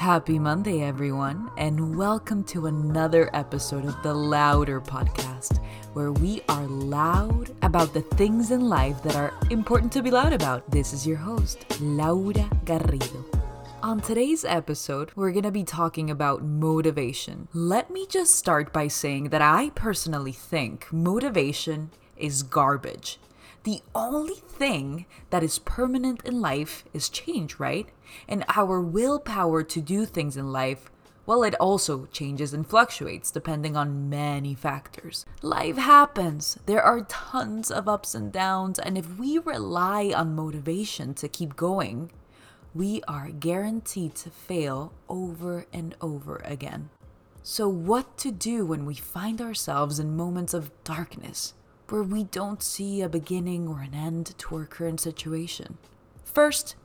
Happy Monday, everyone, and welcome to another episode of the Louder Podcast, where we are loud about the things in life that are important to be loud about. This is your host, Laura Garrido. On today's episode, we're going to be talking about motivation. Let me just start by saying that I personally think motivation is garbage. The only thing that is permanent in life is change, right? And our willpower to do things in life, well, it also changes and fluctuates depending on many factors. Life happens. There are tons of ups and downs, and if we rely on motivation to keep going, we are guaranteed to fail over and over again. So, what to do when we find ourselves in moments of darkness? Where we don't see a beginning or an end to our current situation. First,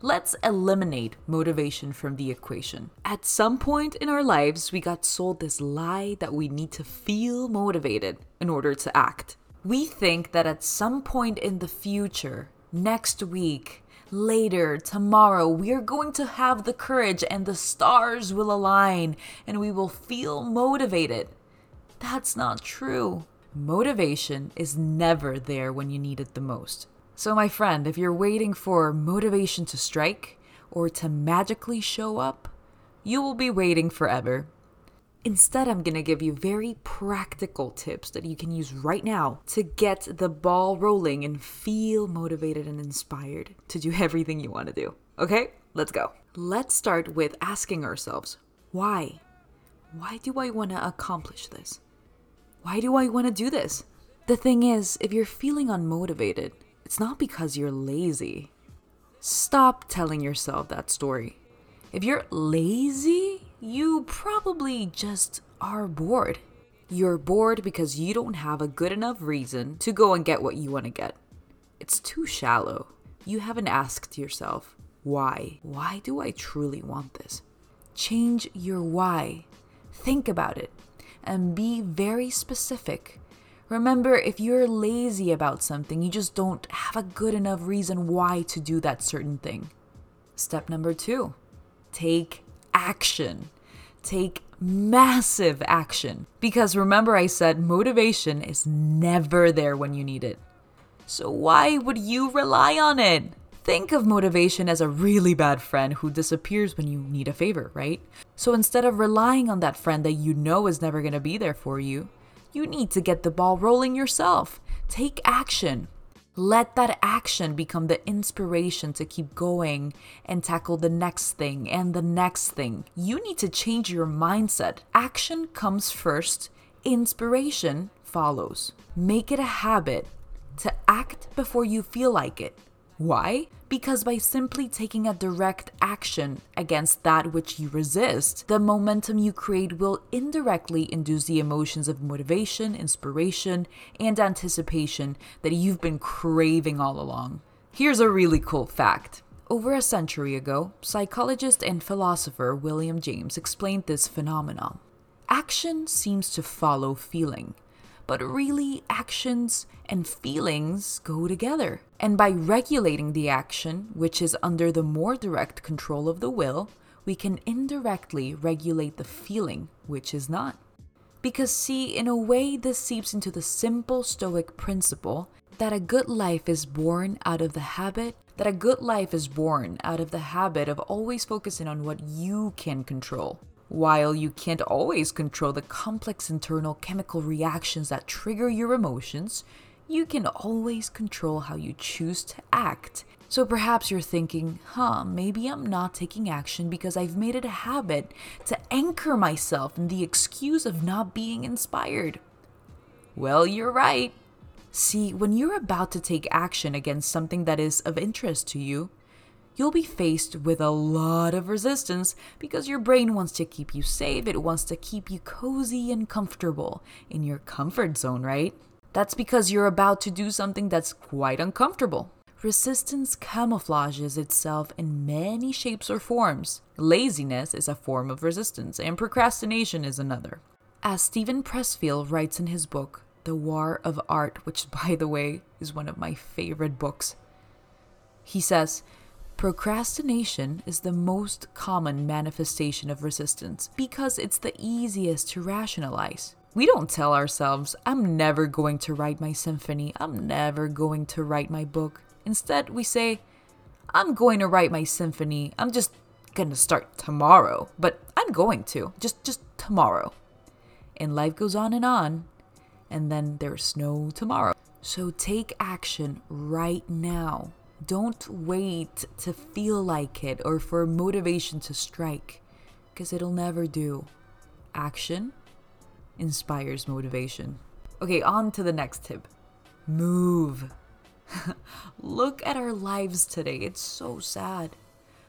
let's eliminate motivation from the equation. At some point in our lives, we got sold this lie that we need to feel motivated in order to act. We think that at some point in the future, next week, later, tomorrow, we are going to have the courage and the stars will align and we will feel motivated. That's not true. Motivation is never there when you need it the most. So, my friend, if you're waiting for motivation to strike or to magically show up, you will be waiting forever. Instead, I'm to give you very practical tips that you can use right now to get the ball rolling and feel motivated and inspired to do everything you want to do. Okay, let's go. Let's start with asking ourselves why? Why do I want to accomplish this? Why do I want to do this? The thing is, if you're feeling unmotivated, it's not because you're lazy. Stop telling yourself that story. If you're lazy, you probably just are bored. You're bored because you don't have a good enough reason to go and get what you want to get. It's too shallow. You haven't asked yourself, why? Why do I truly want this? Change your why. Think about it and be very specific. Remember, if you're lazy about something, you just don't have a good enough reason why to do that certain thing. Step number two take action. Take massive action. Because remember, I said motivation is never there when you need it. So, why would you rely on it? Think of motivation as a really bad friend who disappears when you need a favor, right? So instead of relying on that friend that you know is never going to be there for you, you need to get the ball rolling yourself. Take action. Let that action become the inspiration to keep going and tackle the next thing and the next thing. You need to change your mindset. Action comes first, inspiration follows. Make it a habit to act before you feel like it. Why? Because by simply taking a direct action against that which you resist, the momentum you create will indirectly induce the emotions of motivation, inspiration, and anticipation that you've been craving all along. Here's a really cool fact. Over a century ago, psychologist and philosopher William James explained this phenomenon. Action seems to follow feeling, but really, actions and feelings go together. And by regulating the action, which is under the more direct control of the will, we can indirectly regulate the feeling, which is not. Because, see, in a way, this seeps into the simple Stoic principle that a good life is born out of the habit, that a good life is born out of the habit of always focusing on what you can control. While you can't always control the complex internal chemical reactions that trigger your emotions, you can always control how you choose to act. So perhaps you're thinking, huh, maybe I'm not taking action because I've made it a habit to anchor myself in the excuse of not being inspired. Well, you're right. See, when you're about to take action against something that is of interest to you, you'll be faced with a lot of resistance because your brain wants to keep you safe. It wants to keep you cozy and comfortable in your comfort zone, right? That's because you're about to do something that's quite uncomfortable. Resistance camouflages itself in many shapes or forms. Laziness is a form of resistance, and procrastination is another. As Steven Pressfield writes in his book, The War of Art, which, by the way, is one of my favorite books, he says, Procrastination is the most common manifestation of resistance because it's the easiest to rationalize. We don't tell ourselves, I'm never going to write my symphony, I'm never going to write my book. Instead, we say, I'm going to write my symphony, I'm just going to start tomorrow, but I'm going to, just just tomorrow. And life goes on and on, and then there's no tomorrow. So take action right now. Don't wait to feel like it or for motivation to strike, because it'll never do. Action inspires motivation. Okay, on to the next tip move. Look at our lives today. It's so sad.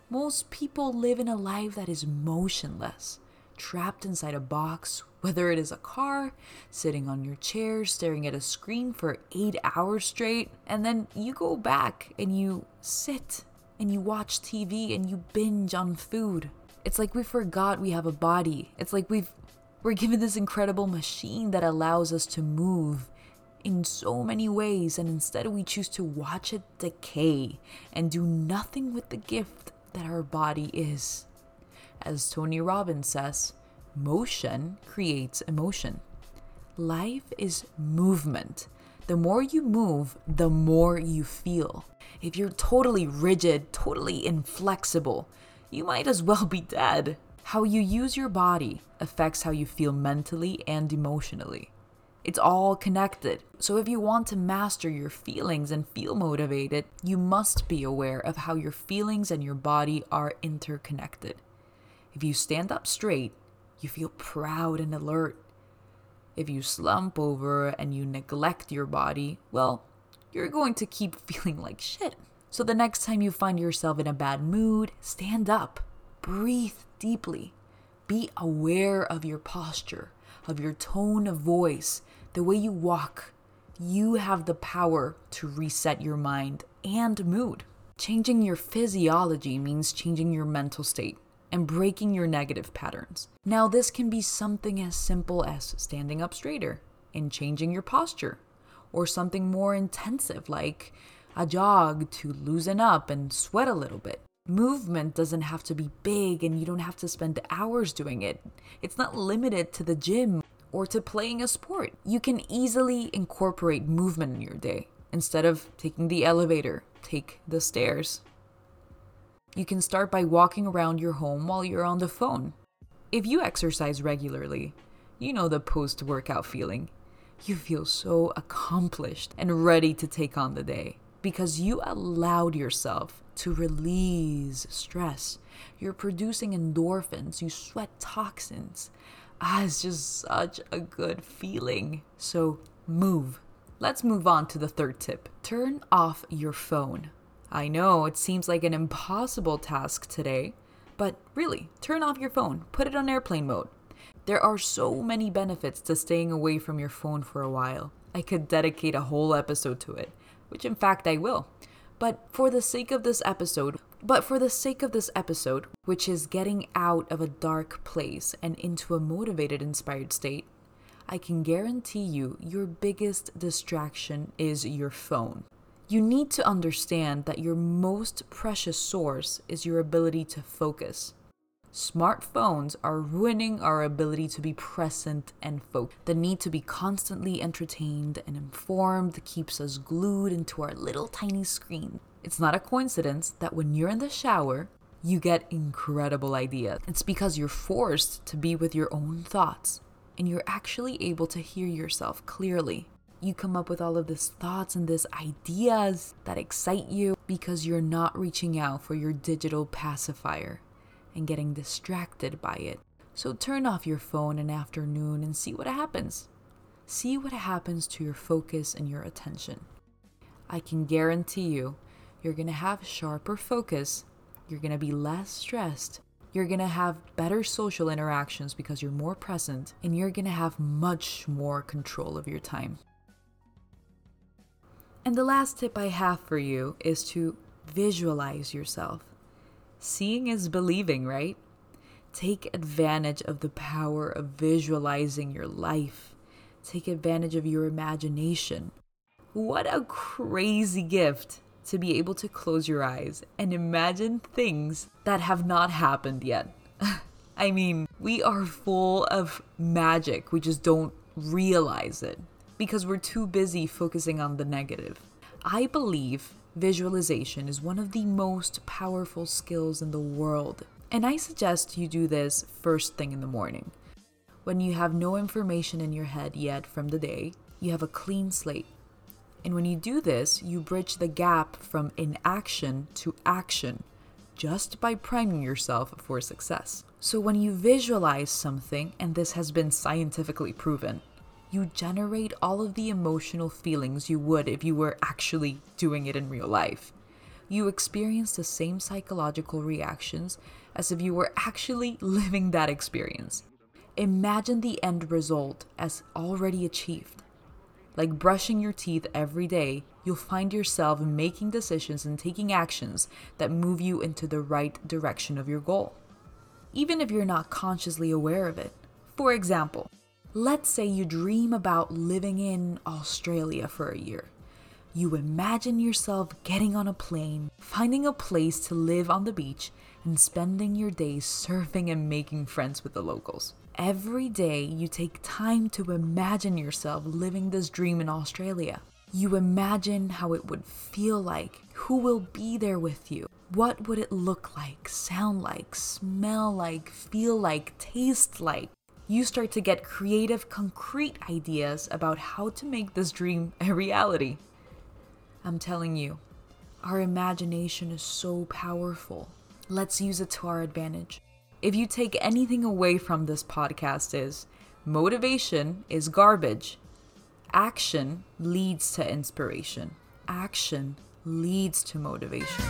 Most people live in a life that is motionless, trapped inside a box, whether it is a car, sitting on your chair, staring at a screen for eight hours straight, and then you go back and you sit and you watch TV and you binge on food. It's like we forgot we have a body. It's like we've we're given this incredible machine that allows us to move in so many ways, and instead we choose to watch it decay and do nothing with the gift that our body is. As Tony Robbins says, motion creates emotion. Life is movement. The more you move, the more you feel. If you're totally rigid, totally inflexible, you might as well be dead. How you use your body affects how you feel mentally and emotionally. It's all connected. So, if you want to master your feelings and feel motivated, you must be aware of how your feelings and your body are interconnected. If you stand up straight, you feel proud and alert. If you slump over and you neglect your body, well, you're going to keep feeling like shit. So, the next time you find yourself in a bad mood, stand up, breathe deeply. Be aware of your posture, of your tone of voice, the way you walk. You have the power to reset your mind and mood. Changing your physiology means changing your mental state and breaking your negative patterns. Now, this can be something as simple as standing up straighter and changing your posture, or something more intensive like a jog to loosen up and sweat a little bit movement doesn't have to be big and you don't have to spend hours doing it. It's not limited to the gym or to playing a sport. You can easily incorporate movement in your day. Instead of taking the elevator, take the stairs. You can start by walking around your home while you're on the phone. If you exercise regularly, you know the post workout feeling. You feel so accomplished and ready to take on the day because you allowed yourself to release stress. You're producing endorphins, you sweat toxins. Ah, it's just such a good feeling. So move. Let's move on to the third tip turn off your phone. I know it seems like an impossible task today, but really, turn off your phone, put it on airplane mode. There are so many benefits to staying away from your phone for a while. I could dedicate a whole episode to it which in fact I will. But for the sake of this episode, but for the sake of this episode, which is getting out of a dark place and into a motivated, inspired state, I can guarantee you your biggest distraction is your phone. You need to understand that your most precious source is your ability to focus. Smartphones are ruining our ability to be present and focused. The need to be constantly entertained and informed keeps us glued into our little tiny screen. It's not a coincidence that when you're in the shower, you get incredible ideas. It's because you're forced to be with your own thoughts and you're actually able to hear yourself clearly. You come up with all of these thoughts and these ideas that excite you because you're not reaching out for your digital pacifier and getting distracted by it. So turn off your phone an afternoon and see what happens. See what happens to your focus and your attention. I can guarantee you, you're to have sharper focus, you're to be less stressed, you're to have better social interactions because you're more present, and you're to have much more control of your time. And the last tip I have for you is to visualize yourself. Seeing is believing, right? Take advantage of the power of visualizing your life. Take advantage of your imagination. What a crazy gift to be able to close your eyes and imagine things that have not happened yet. I mean, we are full of magic, we just don't realize it because we're too busy focusing on the negative. I believe visualization is one of the most powerful skills in the world, and I suggest you do this first thing in the morning. When you have no information in your head yet from the day, you have a clean slate. And when you do this, you bridge the gap from inaction to action just by priming yourself for success. So, when you visualize something, and this has been scientifically proven, you generate all of the emotional feelings you would if you were actually doing it in real life. You experience the same psychological reactions as if you were actually living that experience. Imagine the end result as already achieved. Like brushing your teeth every day, you'll find yourself making decisions and taking actions that move you into the right direction of your goal, even if you're not consciously aware of it. For example, Let's say you dream about living in Australia for a year. You imagine yourself getting on a plane, finding a place to live on the beach, and spending your days surfing and making friends with the locals. Every day, you take time to imagine yourself living this dream in Australia. You imagine how it would feel like, who will be there with you, what would it look like, sound like, smell like, feel like, taste like you start to get creative, concrete ideas about how to make this dream a reality. I'm telling you, our imagination is so powerful. Let's use it to our advantage. If you take anything away from this podcast is motivation is garbage. Action leads to inspiration. Action leads to motivation.